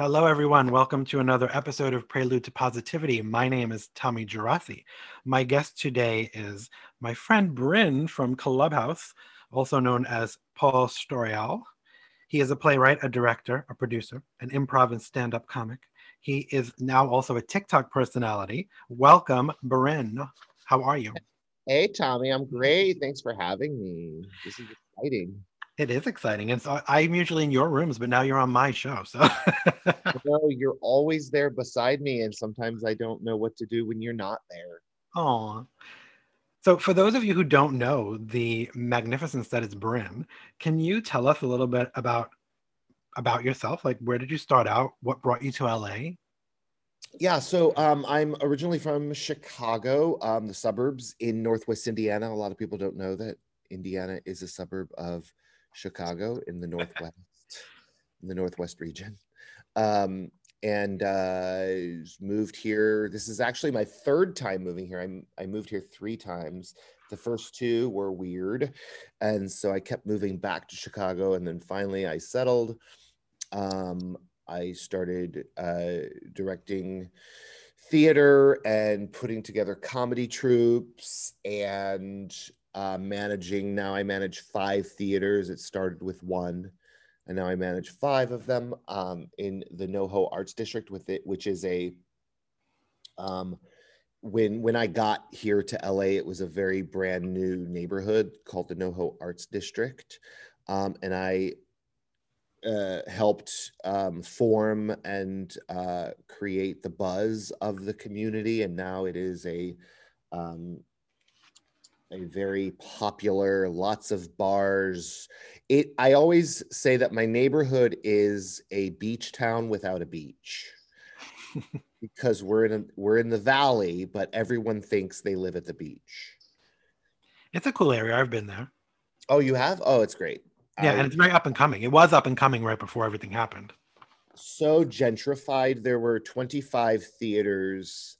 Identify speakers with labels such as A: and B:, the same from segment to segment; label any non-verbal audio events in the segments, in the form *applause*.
A: Hello, everyone. Welcome to another episode of Prelude to Positivity. My name is Tommy Geraci. My guest today is my friend Bryn from Clubhouse, also known as Paul Storial. He is a playwright, a director, a producer, an improv and stand up comic. He is now also a TikTok personality. Welcome, Bryn. How are you?
B: Hey, Tommy. I'm great. Thanks for having me. This is exciting.
A: It is exciting. And so I'm usually in your rooms, but now you're on my show. So
B: no, you're always there beside me. And sometimes I don't know what to do when you're not there.
A: Oh. So for those of you who don't know the magnificence that is Bryn, can you tell us a little bit about about yourself? Like where did you start out? What brought you to LA?
B: Yeah, so um, I'm originally from Chicago, um, the suburbs in Northwest Indiana. A lot of people don't know that Indiana is a suburb of Chicago in the *laughs* Northwest, in the Northwest region. Um, and uh, moved here. This is actually my third time moving here. I'm, I moved here three times. The first two were weird. And so I kept moving back to Chicago. And then finally I settled. Um, I started uh, directing theater and putting together comedy troupes and uh, managing. Now I manage five theaters. It started with one, and now I manage five of them um, in the NoHo Arts District, with it, which is a. Um, when when I got here to LA, it was a very brand new neighborhood called the NoHo Arts District, um, and I uh, helped um, form and uh, create the buzz of the community, and now it is a um, a very popular, lots of bars. It I always say that my neighborhood is a beach town without a beach. *laughs* because we're in a, we're in the valley, but everyone thinks they live at the beach.
A: It's a cool area. I've been there.
B: Oh, you have? Oh, it's great.
A: Yeah, I, and it's very up and coming. It was up and coming right before everything happened.
B: So gentrified. There were 25 theaters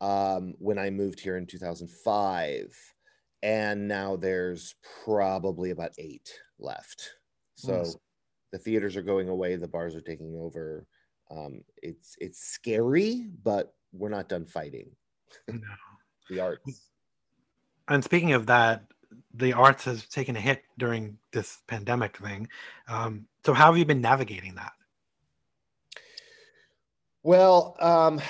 B: um, when I moved here in 2005 and now there's probably about eight left. So nice. the theaters are going away, the bars are taking over. Um, it's it's scary, but we're not done fighting. No. *laughs* the arts.
A: And speaking of that, the arts has taken a hit during this pandemic thing. Um, so how have you been navigating that?
B: Well, um,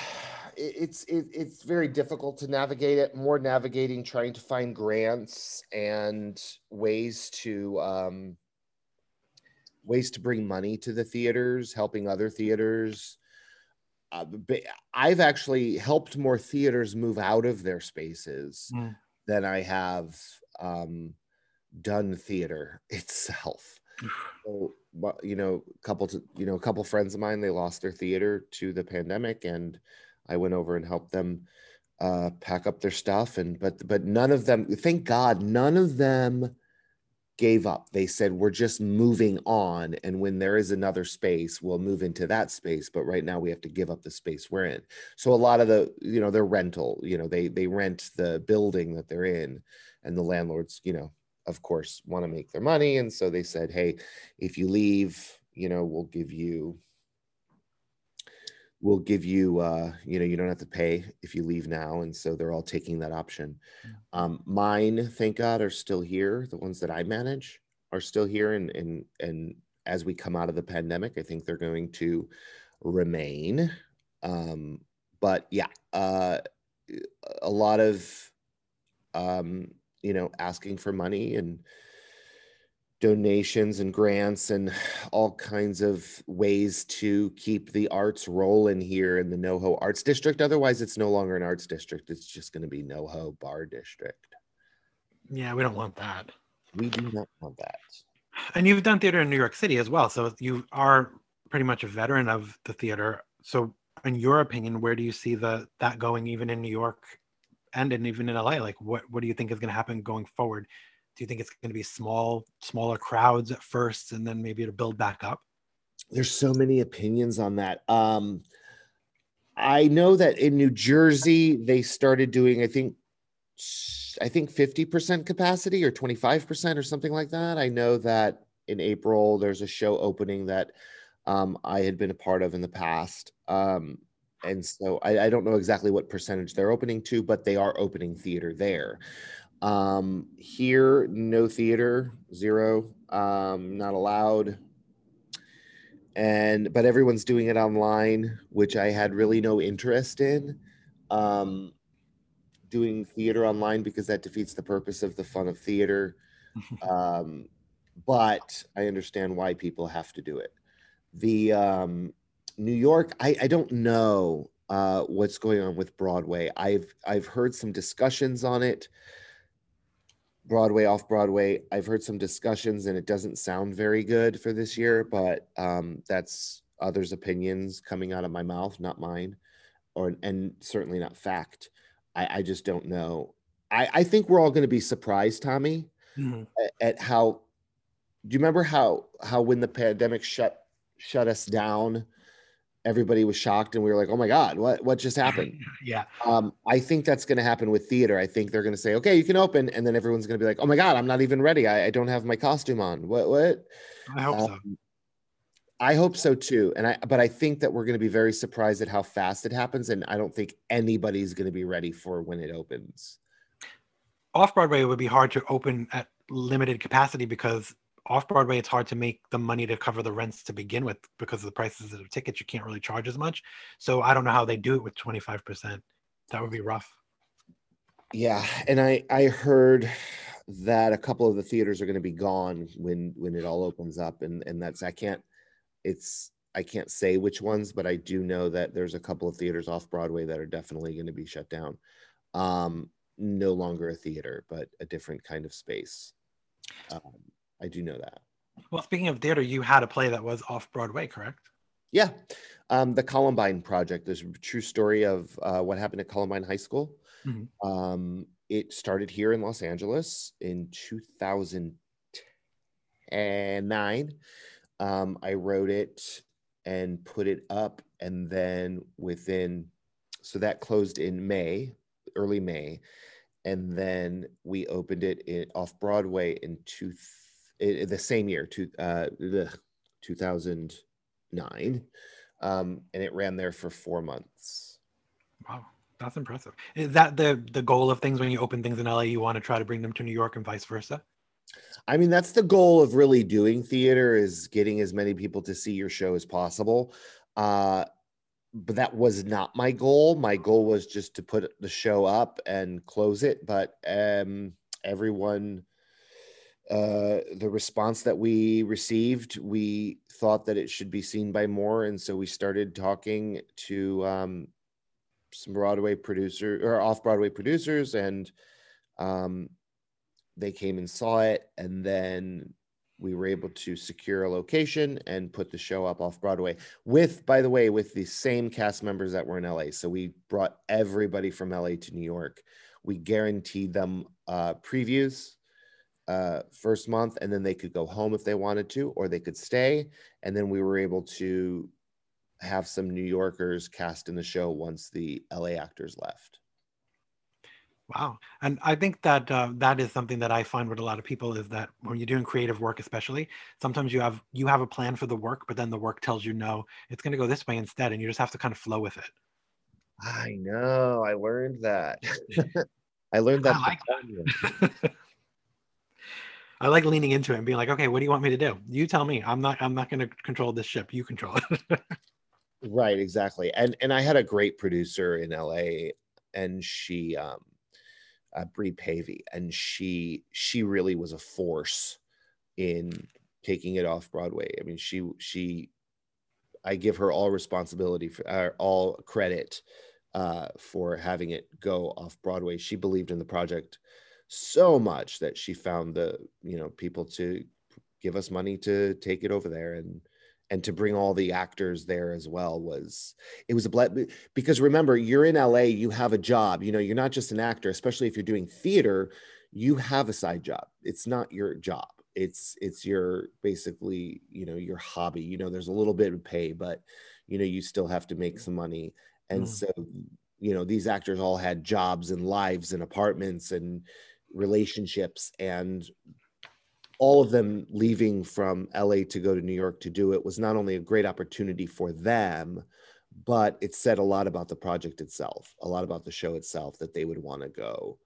B: it's it, it's very difficult to navigate it. More navigating, trying to find grants and ways to um, ways to bring money to the theaters, helping other theaters. Uh, I've actually helped more theaters move out of their spaces mm. than I have um, done theater *laughs* itself. so, you know, a couple to you know, a couple friends of mine they lost their theater to the pandemic, and I went over and helped them uh, pack up their stuff. And but but none of them, thank God, none of them gave up. They said we're just moving on, and when there is another space, we'll move into that space. But right now, we have to give up the space we're in. So a lot of the you know their rental, you know, they they rent the building that they're in, and the landlords, you know, of course, want to make their money, and so they said, hey, if you leave, you know, we'll give you will give you uh, you know you don't have to pay if you leave now and so they're all taking that option. Um, mine thank god are still here. The ones that i manage are still here and and and as we come out of the pandemic i think they're going to remain. Um, but yeah uh, a lot of um, you know asking for money and donations and grants and all kinds of ways to keep the arts rolling here in the NoHo Arts District. Otherwise, it's no longer an arts district. It's just going to be NoHo Bar District.
A: Yeah, we don't want that.
B: We do not want that.
A: And you've done theater in New York City as well. So you are pretty much a veteran of the theater. So in your opinion, where do you see the that going even in New York and in, even in LA? Like what, what do you think is going to happen going forward? Do you think it's going to be small smaller crowds at first and then maybe it'll build back up
B: there's so many opinions on that um i know that in new jersey they started doing i think i think 50% capacity or 25% or something like that i know that in april there's a show opening that um, I had been a part of in the past. Um, and so I, I, don't know exactly what percentage they're opening to, but they are opening theater there. Um, here, no theater, zero, um, not allowed. And but everyone's doing it online, which I had really no interest in. Um, doing theater online because that defeats the purpose of the fun of theater. *laughs* um, but I understand why people have to do it. The um, New York, I, I don't know uh, what's going on with Broadway. I've I've heard some discussions on it. Broadway off Broadway. I've heard some discussions, and it doesn't sound very good for this year. But um, that's others' opinions coming out of my mouth, not mine, or and certainly not fact. I, I just don't know. I, I think we're all going to be surprised, Tommy, mm-hmm. at, at how. Do you remember how how when the pandemic shut shut us down? Everybody was shocked and we were like, oh my God, what, what just happened? *laughs*
A: yeah.
B: Um, I think that's going to happen with theater. I think they're going to say, okay, you can open. And then everyone's going to be like, oh my God, I'm not even ready. I, I don't have my costume on. What, what?
A: I hope um, so.
B: I hope so too. And I, but I think that we're going to be very surprised at how fast it happens. And I don't think anybody's going to be ready for when it opens.
A: Off Broadway it would be hard to open at limited capacity because off Broadway, it's hard to make the money to cover the rents to begin with because of the prices of the tickets. You can't really charge as much. So I don't know how they do it with 25%. That would be rough.
B: Yeah. And I, I heard that a couple of the theaters are going to be gone when, when it all opens up. And, and that's, I can't, it's, I can't say which ones, but I do know that there's a couple of theaters off Broadway that are definitely going to be shut down. Um, no longer a theater, but a different kind of space. Um, I do know that.
A: Well, speaking of theater, you had a play that was off Broadway, correct?
B: Yeah. Um, the Columbine Project is a true story of uh, what happened at Columbine High School. Mm-hmm. Um, it started here in Los Angeles in 2009. Um, I wrote it and put it up, and then within, so that closed in May, early May, and then we opened it in, off Broadway in 2000 it, the same year, to, uh, 2009, um, and it ran there for four months.
A: Wow, that's impressive. Is that the the goal of things when you open things in LA? You want to try to bring them to New York and vice versa.
B: I mean, that's the goal of really doing theater is getting as many people to see your show as possible. Uh, but that was not my goal. My goal was just to put the show up and close it. But um, everyone uh, the response that we received, we thought that it should be seen by more, and so we started talking to um, some Broadway producer or off Broadway producers, and um, they came and saw it, and then we were able to secure a location and put the show up off Broadway with, by the way, with the same cast members that were in LA. So we brought everybody from LA to New York. We guaranteed them uh, previews uh, first month, and then they could go home if they wanted to, or they could stay. And then we were able to have some New Yorkers cast in the show once the LA actors left.
A: Wow, and I think that uh, that is something that I find with a lot of people is that when you're doing creative work, especially, sometimes you have you have a plan for the work, but then the work tells you no, it's going to go this way instead, and you just have to kind of flow with it.
B: I know. I learned that. *laughs* *laughs* I learned that. I like that. *laughs*
A: I like leaning into it and being like, okay, what do you want me to do? You tell me. I'm not. I'm not going to control this ship. You control it.
B: right. Exactly. And and I had a great producer in LA, and she, um, uh, Brie Pavey, and she she really was a force in taking it off Broadway. I mean, she she, I give her all responsibility for uh, all credit uh, for having it go off Broadway. She believed in the project so much that she found the you know people to give us money to take it over there and and to bring all the actors there as well was it was a ble- because remember you're in LA you have a job you know you're not just an actor especially if you're doing theater you have a side job. It's not your job. It's it's your basically you know your hobby. You know there's a little bit of pay but you know you still have to make some money. And mm. so you know these actors all had jobs and lives and apartments and relationships and all of them leaving from LA to go to New York to do it was not only a great opportunity for them, but it said a lot about the project itself, a lot about the show itself that they would want to go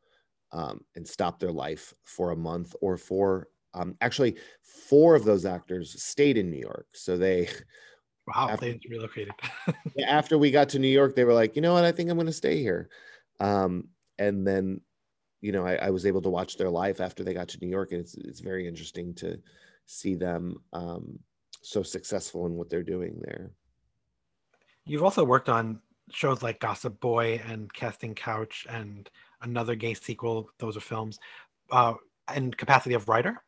B: um, and stop their life for a month or for um, actually four of those actors stayed in New York. So they *laughs*
A: wow after, they relocated. *laughs*
B: after we got to New York, they were like, you know what, I think I'm going to stay here. Um, and then, you know, I, I, was able to watch their life after they got to New York, and it's it's very interesting to see them um, so successful in what they're doing there.
A: You've also worked on shows like Gossip Boy and Casting Couch and another gay sequel. Those are films. Uh, in capacity of writer.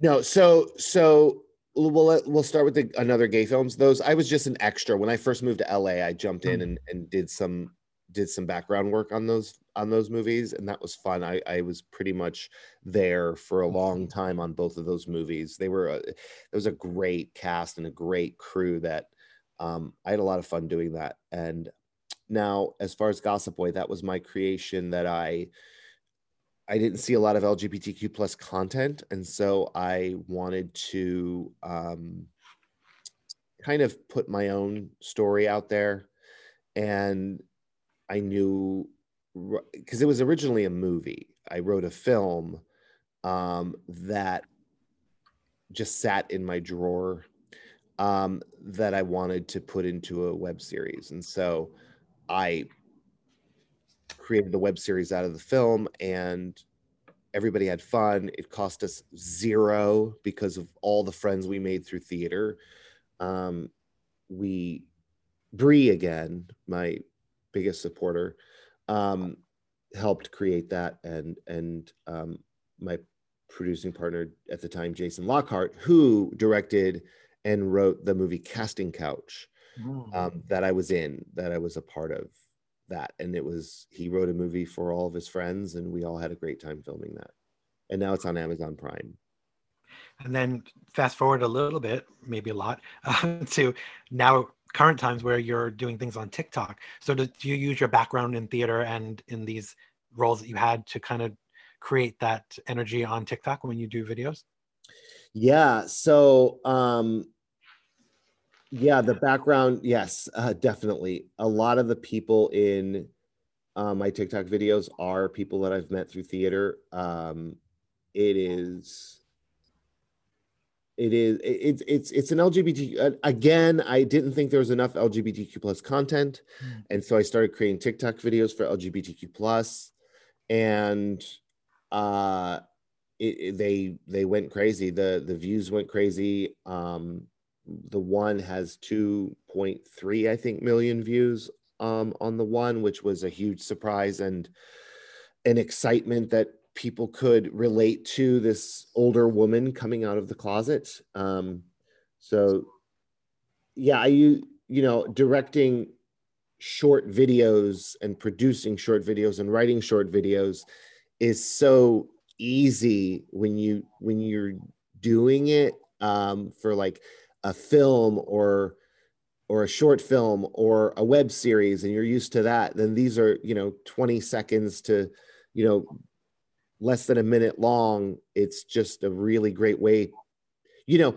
B: No, so so we'll we'll start with the another gay films. Those I was just an extra when I first moved to LA. I jumped in mm. and, and did some did some background work on those on those movies, and that was fun. I I was pretty much there for a long mm-hmm. time on both of those movies. They were a, it was a great cast and a great crew that um, I had a lot of fun doing that. And now, as far as Gossip Boy, that was my creation that I I didn't see a lot of LGBTQ plus content, and so I wanted to um, kind of put my own story out there. And I knew because it was originally a movie. I wrote a film um, that just sat in my drawer um, that I wanted to put into a web series, and so I created the web series out of the film and everybody had fun. It cost us zero because of all the friends we made through theater. Um, we, Bree again, my biggest supporter, um, helped create that, and and um, my producing partner at the time, Jason Lockhart, who directed and wrote the movie Casting Couch, mm. um, that I was in, that I was a part of that. And it was he wrote a movie for all of his friends and we all had a great time filming that. And now it's on amazon prime.
A: And then fast forward a little bit maybe a lot uh, *laughs* to now current times where you're doing things on tiktok. So do, do you use your background in theater and in these roles that you had to kind of create that energy on tiktok when you do videos?
B: Yeah so um yeah the background yes uh, definitely. A lot of the people in uh, my tiktok videos are people that i've met through theater. Um, it is it is it's it's it's an lgbt uh, again i didn't think there was enough lgbtq plus content. Mm. and so i started creating tiktok videos for lgbtq plus. And uh it, it, they they went crazy. The the views went crazy. Um the one has 2.3 i think million views um, on the one which was a huge surprise and an excitement that people could relate to this older woman coming out of the closet. Um, so yeah you you know directing short videos and producing short videos and writing short videos is so easy when you when you're doing it um, for like a film or or a short film or a web series and you're used to that then these are you know 20 seconds to you know less than a minute long it's just a really great way you know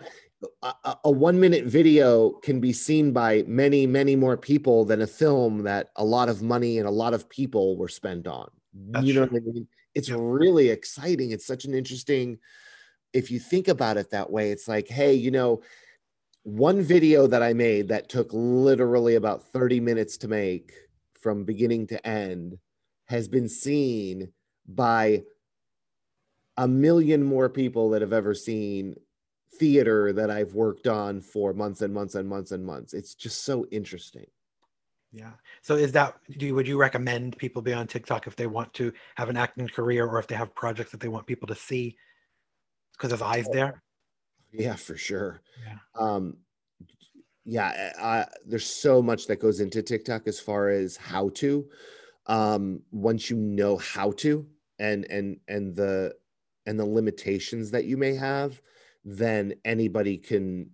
B: a, a, one minute video can be seen by many many more people than a film that a lot of money and a lot of people were spent on That's you know true. what i mean it's yeah. really exciting it's such an interesting if you think about it that way it's like hey you know one video that I made that took literally about 30 minutes to make from beginning to end has been seen by a million more people that have ever seen theater that I've worked on for months and months and months and months. It's just so interesting.
A: Yeah. So is that do you, would you recommend people be on TikTok if they want to have an acting career or if they have projects that they want people to see because there's eyes there?
B: Yeah, for sure. Yeah. Um, yeah, I, there's so much that goes into TikTok as far as how to. Um, once you know how to, and and and the and the limitations that you may have, then anybody can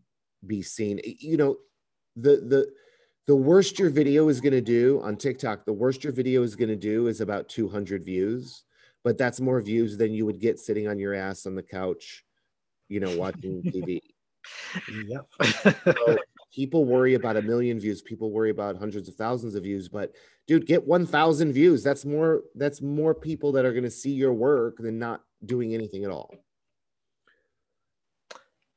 B: be seen. You know, the the the worst your video is going to do on TikTok, the worst your video is going to do is about 200 views. but that's more views than you would get sitting on your ass on the couch, you know, watching TV.
A: Yep.
B: So *laughs* people worry about a million views, people worry about hundreds of thousands of views, but dude, get 1,000 views. That's more. That's more people that are going to see your work than not doing anything at all.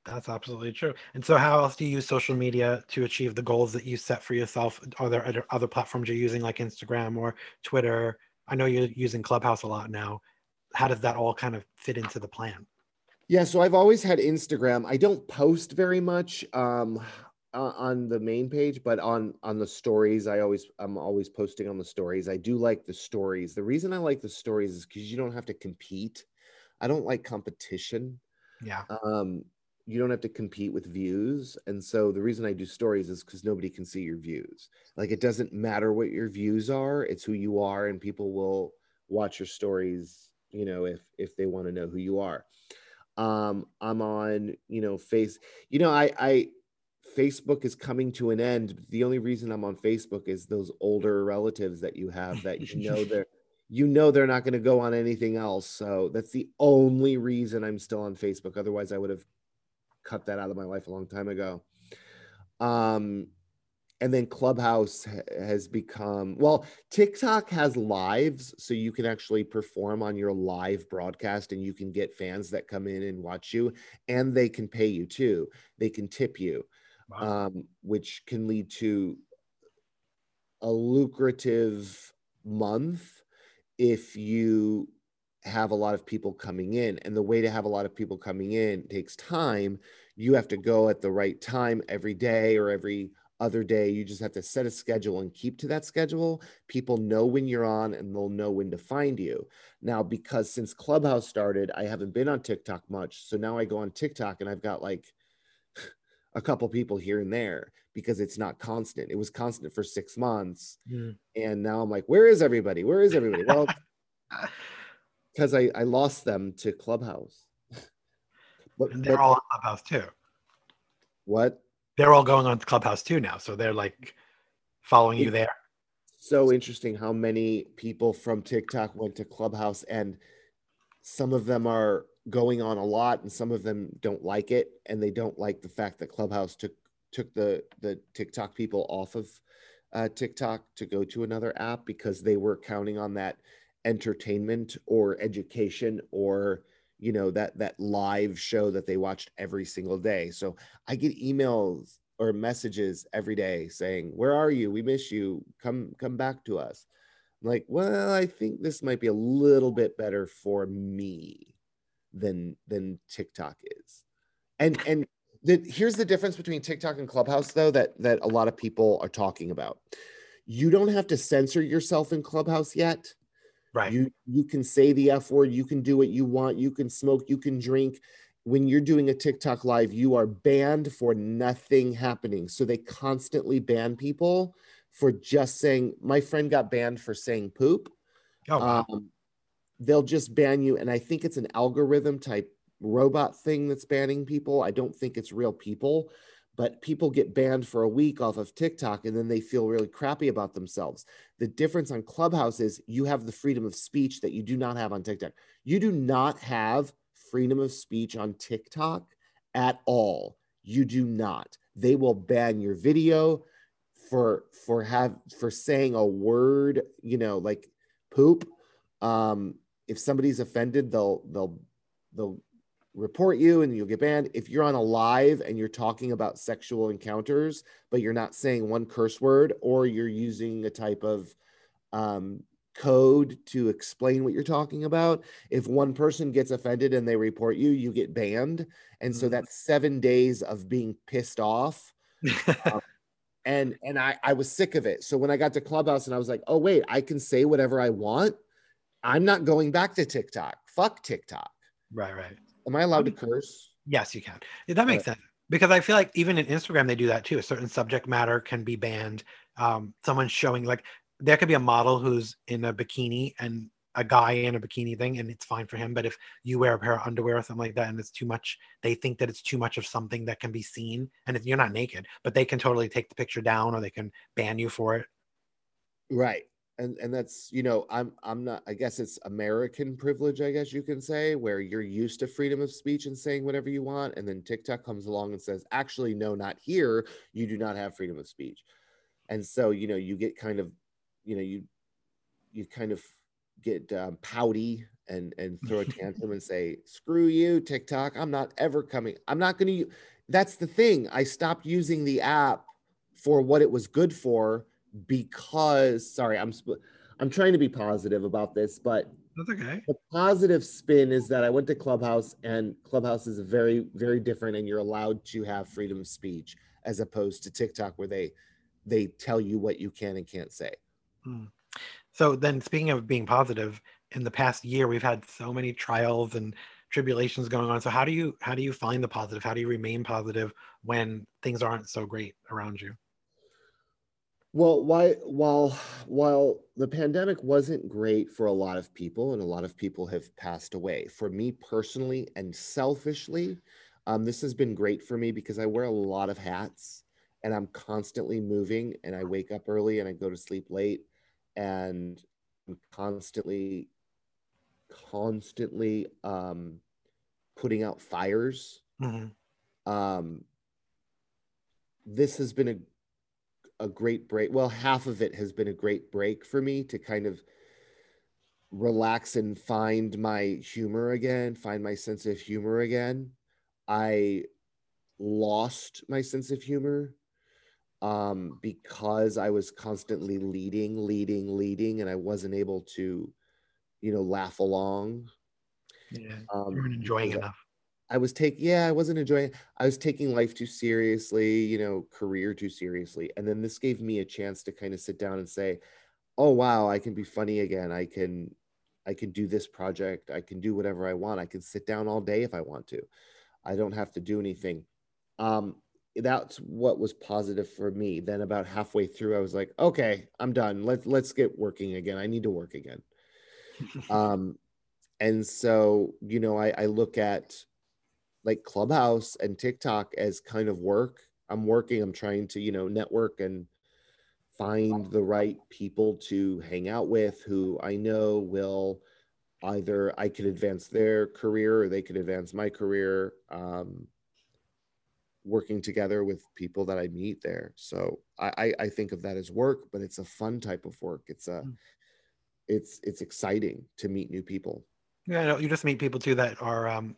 A: That's absolutely true. And so, how else do you use social media to achieve the goals that you set for yourself? Are there other, platforms you're using, like Instagram or Twitter? I know you're using Clubhouse a lot now. How does that all kind of fit into the plan?
B: Yeah, so I've always had Instagram. I don't post very much um, uh, on the main page, but on on the stories, I always I'm always posting on the stories. I do like the stories. The reason I like the stories is because you don't have to compete. I don't like competition.
A: Yeah.
B: Um, you don't have to compete with views, and so the reason I do stories is because nobody can see your views. Like it doesn't matter what your views are; it's who you are, and people will watch your stories. You know, if if they want to know who you are um i'm on you know face you know i i facebook is coming to an end the only reason i'm on facebook is those older relatives that you have that you *laughs* know they're you know they're not going to go on anything else so that's the only reason i'm still on facebook. Otherwise i would have cut that out of my life a long time ago. Um and then clubhouse has become well tiktok has lives so you can actually perform on your live broadcast and you can get fans that come in and watch you and they can pay you too. They can tip you
A: Wow.
B: um, which can lead to a lucrative month if you have a lot of people coming in. And the way to have a lot of people coming in takes time. You have to go at the right time every day or every other day. You just have to set a schedule and keep to that schedule. People know when you're on and they'll know when to find you. Now, because since Clubhouse started, I haven't been on TikTok much. So now I go on TikTok and I've got like a couple people here and there because it's not constant. It was constant for six months.
A: Mm.
B: And now I'm like, where is everybody? Where is everybody? Well, *laughs* because I, I lost them to Clubhouse. *laughs* but,
A: And they're
B: but
A: all on Clubhouse too.
B: what?
A: They're all going on Clubhouse too now. So they're like following you there.
B: So interesting how many people from TikTok went to Clubhouse and some of them are going on a lot and some of them don't like it and they don't like the fact that Clubhouse took took the the TikTok people off of uh, TikTok to go to another app because they were counting on that entertainment or education or you know that that live show that they watched every single day. So I get emails or messages every day saying, "Where are you? We miss you. Come come back to us." I'm like, well, I think this might be a little bit better for me than than TikTok is. And and the, here's the difference between TikTok and Clubhouse though that that a lot of people are talking about. You don't have to censor yourself in Clubhouse yet.
A: Right.
B: You you can say the F word, you can do what you want, you can smoke, you can drink. When you're doing a TikTok live, you are banned for nothing happening. So they constantly ban people for just saying, my friend got banned for saying poop.
A: oh.
B: Um, they'll just ban you. And I think it's an algorithm type robot thing that's banning people. I don't think it's real people, but people get banned for a week off of TikTok and then they feel really crappy about themselves. The difference on Clubhouse is you have the freedom of speech that you do not have on TikTok. You do not have freedom of speech on TikTok at all. You do not. They will ban your video for for have for saying a word, you know, like poop. Um, if somebody's offended, they'll they'll they'll report you and you'll get banned. If you're on a live and you're talking about sexual encounters, but you're not saying one curse word, or you're using a type of um, code to explain what you're talking about, if one person gets offended and they report you, you get banned. And so
A: Mhm.
B: that's seven days of being pissed off *laughs* and and I I was sick of it. So when I got to Clubhouse and I was like, oh wait, I can say whatever I want. I'm not going back to TikTok. Fuck TikTok.
A: right, right.
B: Am I allowed to curse?
A: Yes, you can. That makes sense because I feel like even in Instagram they do that too. A certain subject matter can be banned. Um, someone showing like there could be a model who's in a bikini and a guy in a bikini thing, and it's fine for him. But if you wear a pair of underwear or something like that, and it's too much, they think that it's too much of something that can be seen, and if you're not naked, but they can totally take the picture down or they can ban you for it.
B: Right. And and that's you know i'm i'm not i guess it's american privilege i guess you can say where you're used to freedom of speech and saying whatever you want and then tiktok comes along and says actually no not here. You do not have freedom of speech. And so you know you get kind of you know you you kind of get um, pouty and and throw a *laughs* tantrum and say screw you tiktok. I'm not ever coming i'm not going to that's the thing. I stopped using the app for what it was good for because sorry, I'm I'm trying to be positive about this, but
A: that's okay.
B: The positive spin is that I went to Clubhouse and Clubhouse is very very different and you're allowed to have freedom of speech as opposed to TikTok where they they tell you what you can and can't say.
A: Hmm. So then speaking of being positive, in the past year we've had so many trials and tribulations going on. So how do you how do you find the positive? How do you remain positive when things aren't so great around you?
B: Well, why, while while the pandemic wasn't great for a lot of people, and a lot of people have passed away, for me personally and selfishly, um, this has been great for me because I wear a lot of hats, and I'm constantly moving, and I wake up early and I go to sleep late, and I'm constantly, constantly um, putting out fires. Mm-hmm. Um, this has been a a great break. Well, half of it has been a great break for me to kind of relax and find my humor again, find my sense of humor again. I lost my sense of humor um, because I was constantly leading, leading, leading, and I wasn't able to, you know, laugh along.
A: Yeah, um, you weren't enjoying enough.
B: I was taking, yeah, I wasn't enjoying. I was taking life too seriously, you know, career too seriously, and then this gave me a chance to kind of sit down and say, "Oh wow, I can be funny again. I can, I can do this project. I can do whatever I want. I can sit down all day if I want to. I don't have to do anything." Um, that's what was positive for me. Then about halfway through, I was like, "Okay, I'm done. Let's let's get working again. I need to work again." *laughs* um, and so you know, I, I look at like Clubhouse and TikTok as kind of work. I'm working, I'm trying to, you know, network and find the right people to hang out with who I know will either I could advance their career or they could advance my career. Um, working together with people that I meet there. So I, I think of that as work, but it's a fun type of work. It's a, mm. it's, it's exciting to meet new people.
A: Yeah, you just meet people too that are um,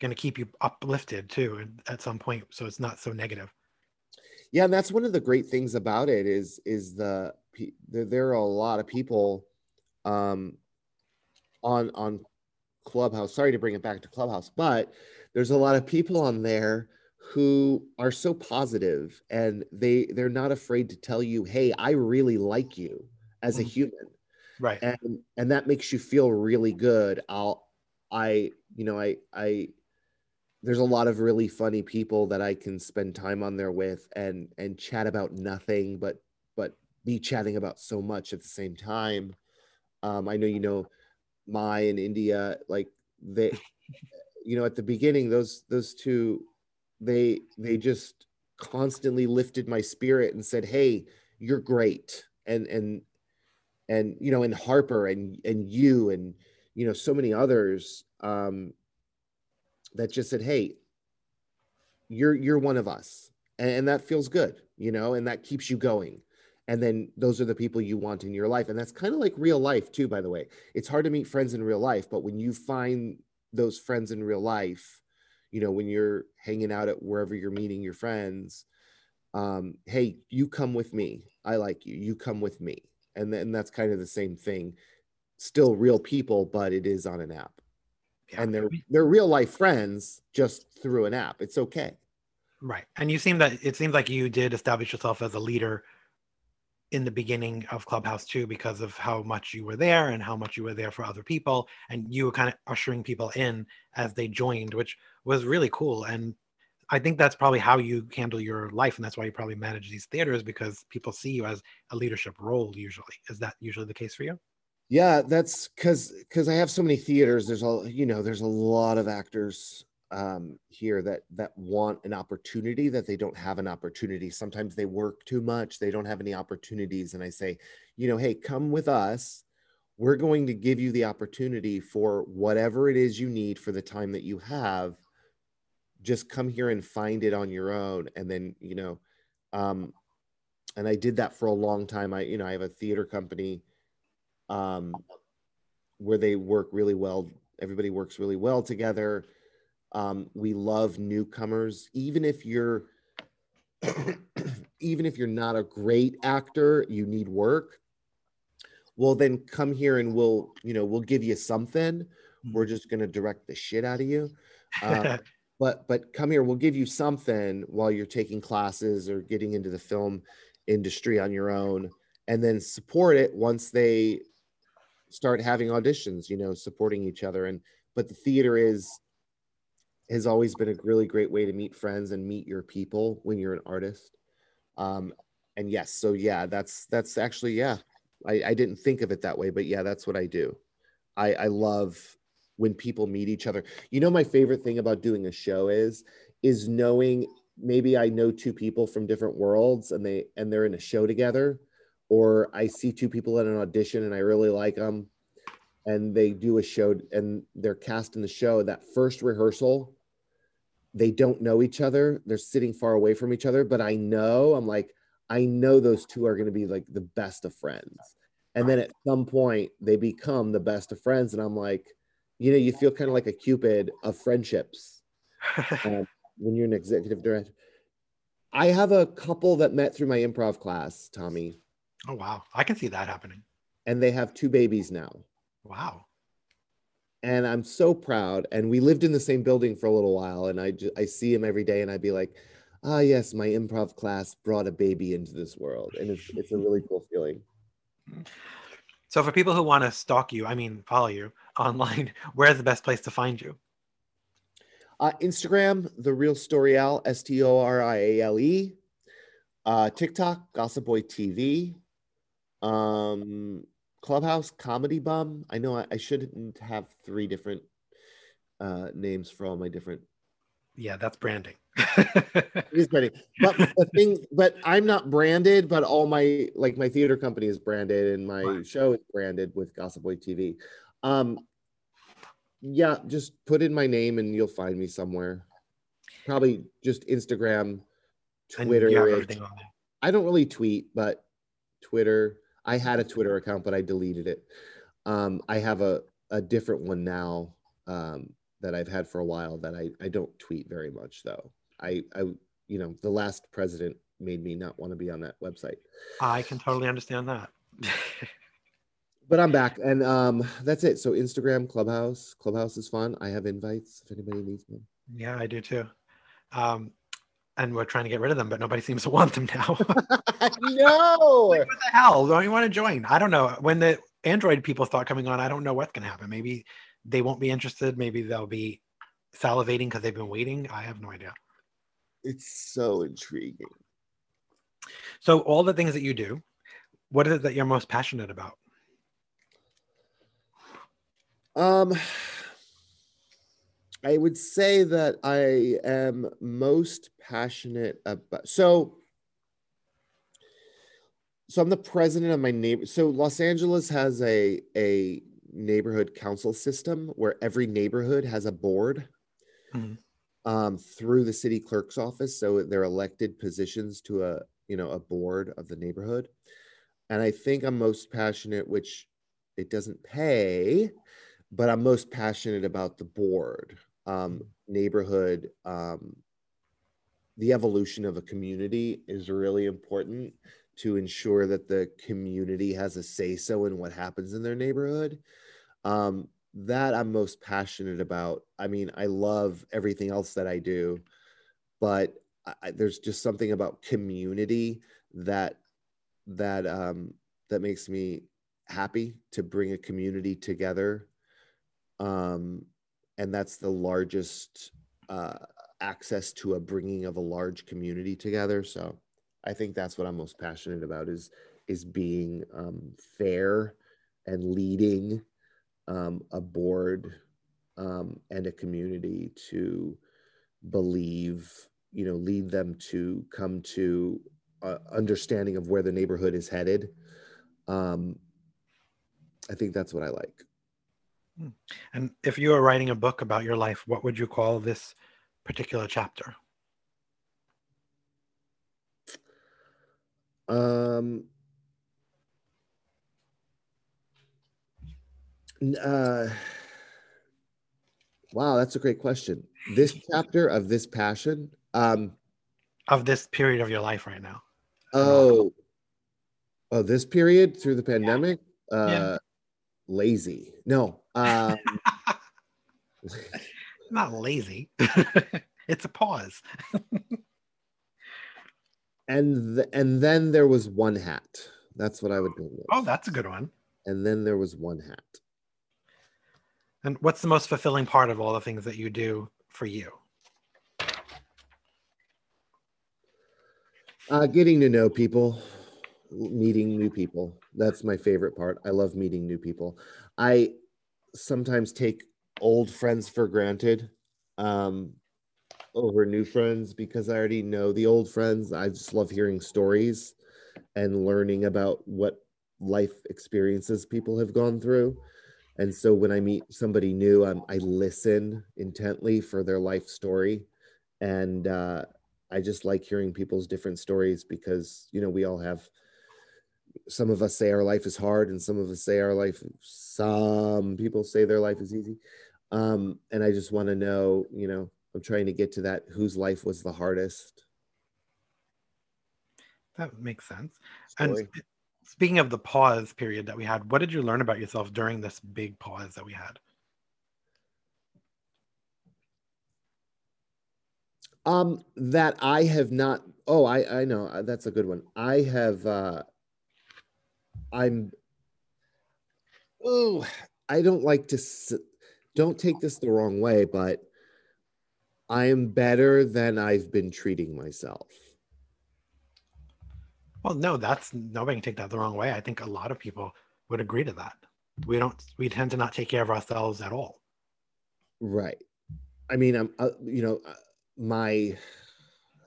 A: going to keep you uplifted too at some point so it's not so negative.
B: Yeah and that's one of the great things about it is is the there are a lot of people um on on clubhouse sorry to bring it back to clubhouse but there's a lot of people on there who are so positive and they they're not afraid to tell you hey i really like you as a mm-hmm. human.
A: Right.
B: And and that makes you feel really good. I'll i you know i i there's a lot of really funny people that I can spend time on there with and and chat about nothing but but be chatting about so much at the same time. Um, I know you know Mai in India, like they you know at the beginning those those two they they just constantly lifted my spirit and said, "Hey, you're great." And and and you know, and Harper and and you and you know so many others um that just said, "Hey, you're you're one of us," and, and that feels good, you know, and that keeps you going. And then those are the people you want in your life, and that's kind of like real life too. By the way, it's hard to meet friends in real life, but when you find those friends in real life, you know, when you're hanging out at wherever you're meeting your friends, um, hey, you come with me. I like you. You come with me, and then that's kind of the same thing. Still real people, but it is on an app yeah. and they're they're real life friends just through an app. It's okay.
A: Right. And you seem that it seems like you did establish yourself as a leader in the beginning of Clubhouse too, because of how much you were there and how much you were there for other people. And you were kind of ushering people in as they joined, which was really cool. And I think that's probably how you handle your life. And that's why you probably manage these theaters because people see you as a leadership role usually. Is that usually the case for you?
B: Yeah, that's because because I have so many theaters. There's a you know there's a lot of actors um, here that that want an opportunity that they don't have an opportunity. Sometimes they work too much; they don't have any opportunities. And I say, you know, hey, come with us. We're going to give you the opportunity for whatever it is you need for the time that you have. Just come here and find it on your own, and then you know. Um, and I did that for a long time. I, you know, I have a theater company um, where they work really well. Everybody works really well together um, we love newcomers, even if you're *clears throat* even if you're not a great actor, you need work. Well, then come here and we'll you know we'll give you something. Hmm. We're just gonna direct the shit out of you. *laughs* Uh, but but come here, we'll give you something while you're taking classes or getting into the film industry on your own, and then support it once they start having auditions. You know, supporting each other and but the theater is has always been a really great way to meet friends and meet your people when you're an artist. Um, and yes, so yeah, that's that's actually yeah. I, I didn't think of it that way, but yeah, that's what I do. I, I love when people meet each other. You know, my favorite thing about doing a show is is knowing maybe I know two people from different worlds and they and they're in a show together, or I see two people at an audition and I really like them, and they do a show and they're cast in the show. That first rehearsal they don't know each other. They're sitting far away from each other, but I know I'm like, I know those two are going to be like the best of friends. And then at some point they become the best of friends. And I'm like, you know, you feel kind of like a Cupid of friendships *laughs* um, when you're an executive director. I have a couple that met through my improv class, Tommy.
A: Oh, wow. I can see that happening.
B: And they have two babies now.
A: Wow
B: and I'm so proud. And we lived in the same building for a little while, and I just, I see him every day, and I'd be like, ah, yes, my improv class brought a baby into this world, and it's it's a really cool feeling.
A: So, for people who want to stalk you, I mean, follow you online, *laughs* where's the best place to find you?
B: Uh, Instagram, the real Storiale, S T O R I A L E. Uh, TikTok, Gossip Boy TV. Um, Clubhouse Comedy Bum. I know I, I shouldn't have three different uh, names for all my different.
A: Yeah, that's branding.
B: it is branding, but *laughs* the thing, but I'm not branded. But all my like my theater company is branded, and my right. show is branded with Gossip Boy TV. Um, yeah, just put in my name and you'll find me somewhere. Probably just Instagram, Twitter. I don't really tweet, but Twitter. I had a Twitter account, but I deleted it. Um, I have a, a different one now um, that I've had for a while that I, I don't tweet very much though. I, I, you know, the last president made me not want to be on that website.
A: I can totally understand that. *laughs*
B: but I'm back and um, that's it. So Instagram, Clubhouse, Clubhouse is fun. I have invites if anybody needs them.
A: Yeah, I do too. Um, and we're trying to get rid of them, but nobody seems to want them now. *laughs* *laughs*
B: no.
A: like, what the hell? Don't you want to join? I don't know. When the Android people start coming on, I don't know what's going to happen. Maybe they won't be interested. Maybe they'll be salivating because they've been waiting. I have no idea.
B: It's so intriguing.
A: So, all the things that you do, what is it that you're most passionate about?
B: Um, I would say that I am most passionate about so so I'm the president of my neighbor so Los Angeles has a a neighborhood council system where every neighborhood has a board mm-hmm. um, through the city clerk's office so they're elected positions to a you know a board of the neighborhood and I think I'm most passionate which it doesn't pay but I'm most passionate about the board um, neighborhood, um, the evolution of a community is really important to ensure that the community has a say so in what happens in their neighborhood. Um, that I'm most passionate about. I mean, I love everything else that I do, but I, there's just something about community that that um, that makes me happy to bring a community together um, and that's the largest uh, access to a bringing of a large community together. So I think that's what I'm most passionate about is is being um, fair and leading um, a board um, and a community to believe, you know, lead them to come to uh, understanding of where the neighborhood is headed. Um, I think that's what I like.
A: And if you were writing a book about your life, what would you call this particular chapter?
B: Um, uh, wow, that's a great question. This chapter of this passion, um,
A: of this period of your life right now.
B: Oh, oh, this period through the pandemic. Yeah. Uh, yeah. Lazy. No. Um, *laughs*
A: not lazy. *laughs* it's a pause. *laughs*
B: and th- and then there was one hat. That's what I would do.
A: Oh, that's a good one.
B: And then there was one hat.
A: And what's the most fulfilling part of all the things that you do for you?
B: Uh, getting to know people, meeting new people. That's my favorite part. I love meeting new people. I sometimes take old friends for granted um, over new friends because I already know the old friends. I just love hearing stories and learning about what life experiences people have gone through. And so when I meet somebody new, I'm, I listen intently for their life story. And uh, I just like hearing people's different stories because, you know, we all have some of us say our life is hard and some of us say our life some people say their life is easy. Um, and i just want to know you know i'm trying to get to that whose life was the hardest?
A: That makes sense. Story. and speaking of the pause period that we had what did you learn about yourself during this big pause that we had?
B: Um that i have not oh i i know uh, that's a good one. I have uh I'm oh, I don't like to don't take this the wrong way, but I am better than I've been treating myself.
A: Well, no, that's nobody can take that the wrong way. I think a lot of people would agree to that. We don't we tend to not take care of ourselves at all.
B: Right. I mean, I'm uh, you know, uh, my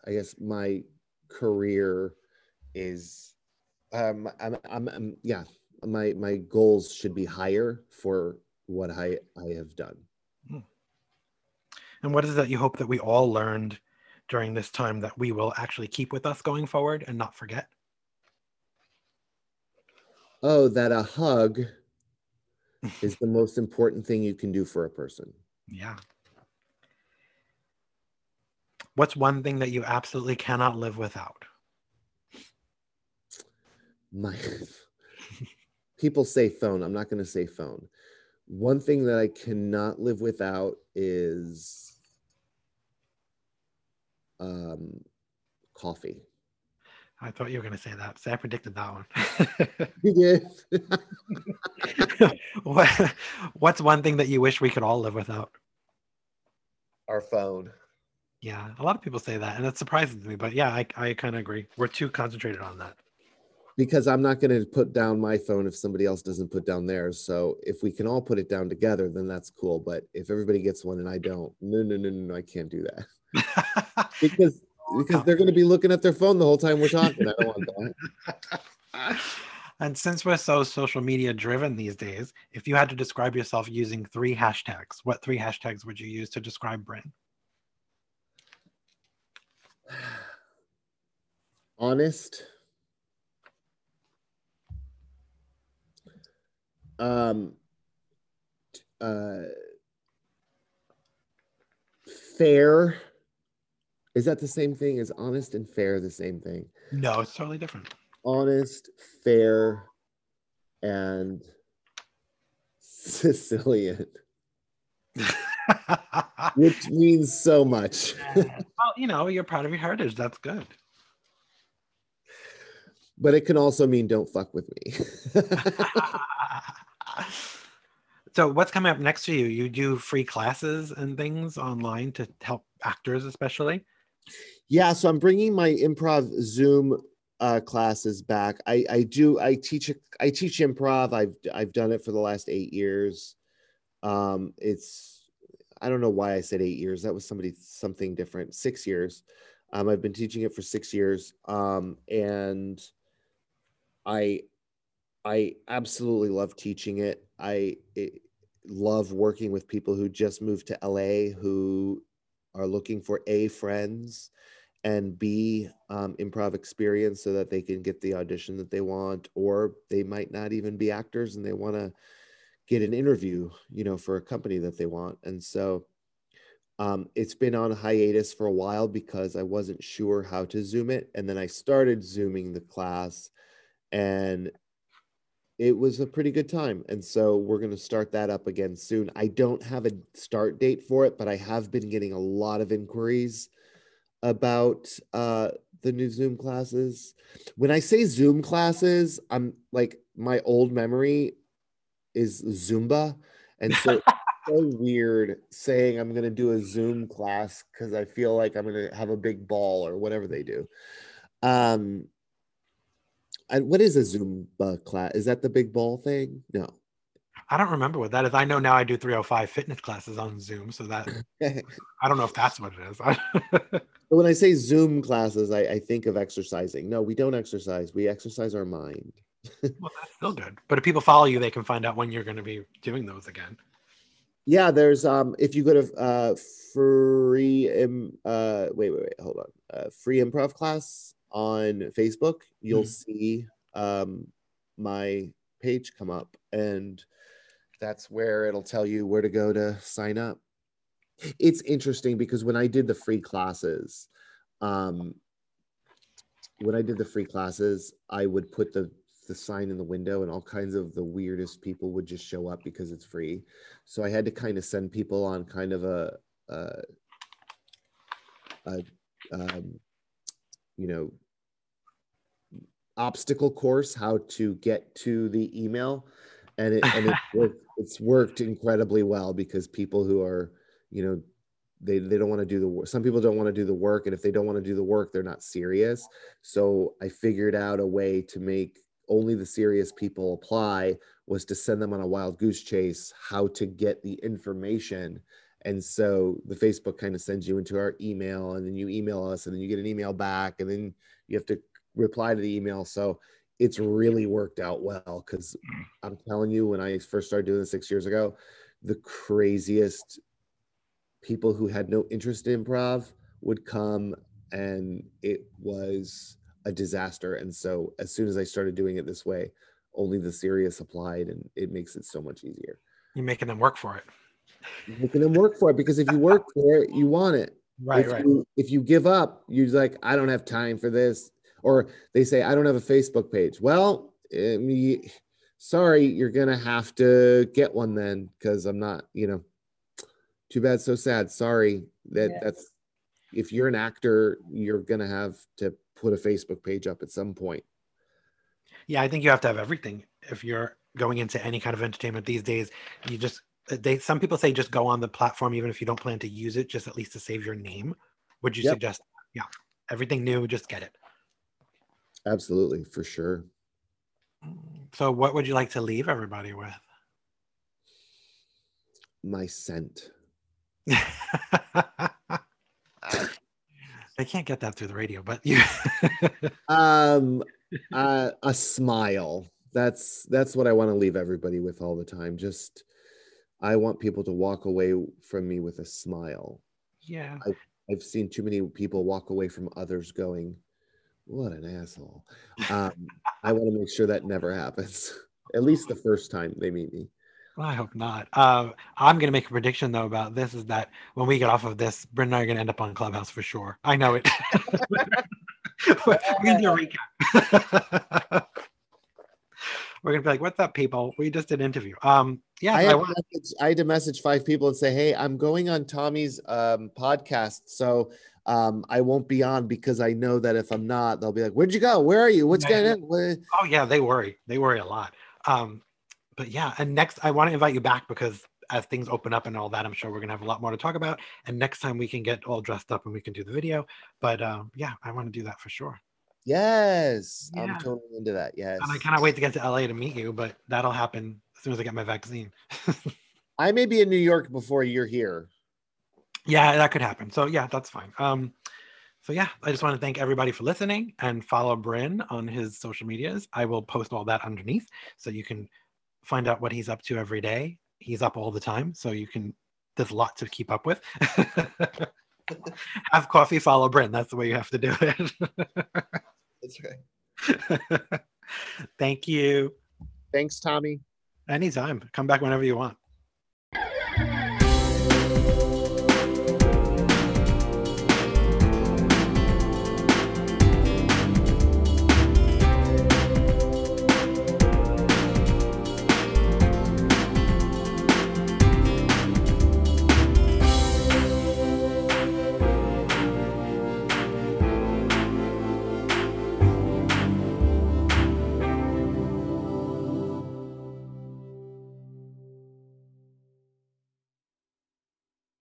B: I guess my career is um, I'm, I'm, I'm, yeah, my my goals should be higher for what I I have done. Hmm.
A: And what is that you hope that we all learned during this time that we will actually keep with us going forward and not forget?
B: Oh, that a hug *laughs* is the most important thing you can do for a person.
A: Yeah. What's one thing that you absolutely cannot live without?
B: My *laughs* people say phone. I'm not going to say phone. One thing that I cannot live without is um, coffee.
A: I thought you were going to say that. So I predicted that one.
B: you did. *laughs* *laughs*
A: what, what's one thing that you wish we could all live without?
B: Our phone.
A: Yeah, a lot of people say that, and it surprises me. But yeah, I, I kind of agree. We're too concentrated on that
B: because I'm not going to put down my phone if somebody else doesn't put down theirs. So if we can all put it down together, then that's cool. But if everybody gets one and I don't, no, no, no, no, no I can't do that *laughs* because because they're going to be looking at their phone the whole time we're talking. I don't want
A: that. *laughs* And since we're so social media driven these days, if you had to describe yourself using three hashtags, what three hashtags would you use to describe Bryn? *sighs*
B: Honest um, uh, fair. Is that the same thing? Is honest and fair the same thing?
A: No, it's totally different.
B: Honest, fair, and Sicilian. *laughs* Which means so much.
A: well, you know, you're proud of your heritage. That's good.
B: But it can also mean don't fuck with me. *laughs* *laughs*
A: so what's coming up next for you? You do free classes and things online to help actors, especially.
B: Yeah, so I'm bringing my improv Zoom uh, classes back. I, I do. I teach. I teach improv. I've I've done it for the last eight years. Um, it's I don't know why I said eight years. That was somebody something different. Six years. Um, I've been teaching it for six years, um, and I I absolutely love teaching it. I it, love working with people who just moved to LA who are looking for a friends and b um, improv experience so that they can get the audition that they want or they might not even be actors and they want to get an interview you know for a company that they want and so um, it's been on hiatus for a while because i wasn't sure how to zoom it and then i started zooming the class and it was a pretty good time. And so we're going to start that up again soon. I don't have a start date for it, but I have been getting a lot of inquiries about uh, the new Zoom classes. When I say Zoom classes, I'm like, my old memory is Zumba. And so *laughs* so weird saying I'm going to do a Zoom class because I feel like I'm going to have a big ball or whatever they do. Um, and what is a Zumba class? Is that the big ball thing? No.
A: I don't remember what that is. I know now I do 305 fitness classes on Zoom. So that *laughs* I don't know if that's what it is. *laughs*
B: when I say Zoom classes, I, I, think of exercising. No, we don't exercise. We exercise our mind. *laughs*
A: well, that's still good. But if people follow you, they can find out when you're going to be doing those again.
B: Yeah, there's um if you go to uh free Im, uh wait wait wait hold on uh, free improv class on Facebook, you'll mm. see um, my page come up, and that's where it'll tell you where to go to sign up. It's interesting because when I did the free classes, um, when I did the free classes, I would put the the sign in the window, and all kinds of the weirdest people would just show up because it's free. So I had to kind of send people on kind of a, a, a um, you know obstacle course how to get to the email. And it and it *laughs* worked, it's worked incredibly well because people who are you know they they don't want to do the work some people don't want to do the work and if they don't want to do the work they're not serious. So i figured out a way to make only the serious people apply was to send them on a wild goose chase how to get the information. And so the facebook kind of sends you into our email and then you email us and then you get an email back and then you have to reply to the email. So it's really worked out well because mm. I'm telling you, when I first started doing this six years ago, the craziest people who had no interest in improv would come and it was a disaster. And so as soon as I started doing it this way, only the serious applied and it makes it so much easier.
A: You're making them work for it.
B: You're making them work for it because if you work for it, you want it.
A: Right,
B: if
A: right.
B: You, if you give up, you're like, I don't have time for this or they say i don't have a facebook page. Well um, sorry you're gonna have to get one then because i'm not you know too bad so sad. Sorry. That that's if you're an actor you're gonna have to put a facebook page up at some point.
A: Yeah i think you have to have everything if you're going into any kind of entertainment these days. You just they some people say just go on the platform even if you don't plan to use it just at least to save your name would you yep. suggest? Yeah everything new just get it
B: Absolutely, for sure.
A: So, what would you like to leave everybody with?
B: My scent. *laughs*
A: I can't get that through the radio, but you. *laughs*
B: um, uh, a smile. That's that's what I want to leave everybody with all the time. Just, I want people to walk away from me with a smile.
A: Yeah.
B: I, I've seen too many people walk away from others going, what an asshole. *laughs* Um, I want to make sure that never happens, *laughs* at least the first time they meet me.
A: Well, I hope not. Uh, I'm going to make a prediction though about this is that when we get off of this, Bryn and I are going to end up on Clubhouse for sure. I know it. *laughs* We're going to do a recap. We're going to be like, what's up, people? We just did an interview. Um, yeah,
B: I, I, want- message, I had to message five people and say, hey, I'm going on Tommy's um, podcast. So um, I won't be on because I know that if I'm not, they'll be like, "Where'd you go? Where are you? What's going on?"
A: Oh yeah, they worry. They worry a lot. Um, but yeah, and next I want to invite you back because as things open up and all that, I'm sure we're gonna have a lot more to talk about. And next time we can get all dressed up and we can do the video. But um, yeah, I want to do that for sure.
B: Yes, yeah. I'm totally into that. Yes,
A: and I cannot wait to get to LA to meet you, but that'll happen as soon as I get my vaccine. *laughs*
B: I may be in New York before you're here.
A: Yeah, that could happen. So yeah, that's fine. Um, so yeah, I just want to thank everybody for listening and follow Bryn on his social medias. I will post all that underneath so you can find out what he's up to every day. He's up all the time, so you can. There's a lot to keep up with. *laughs* have coffee, follow Bryn. That's the way you have to do it.
B: That's right. *laughs*
A: Thank you.
B: Thanks, Tommy.
A: Anytime. Come back whenever you want.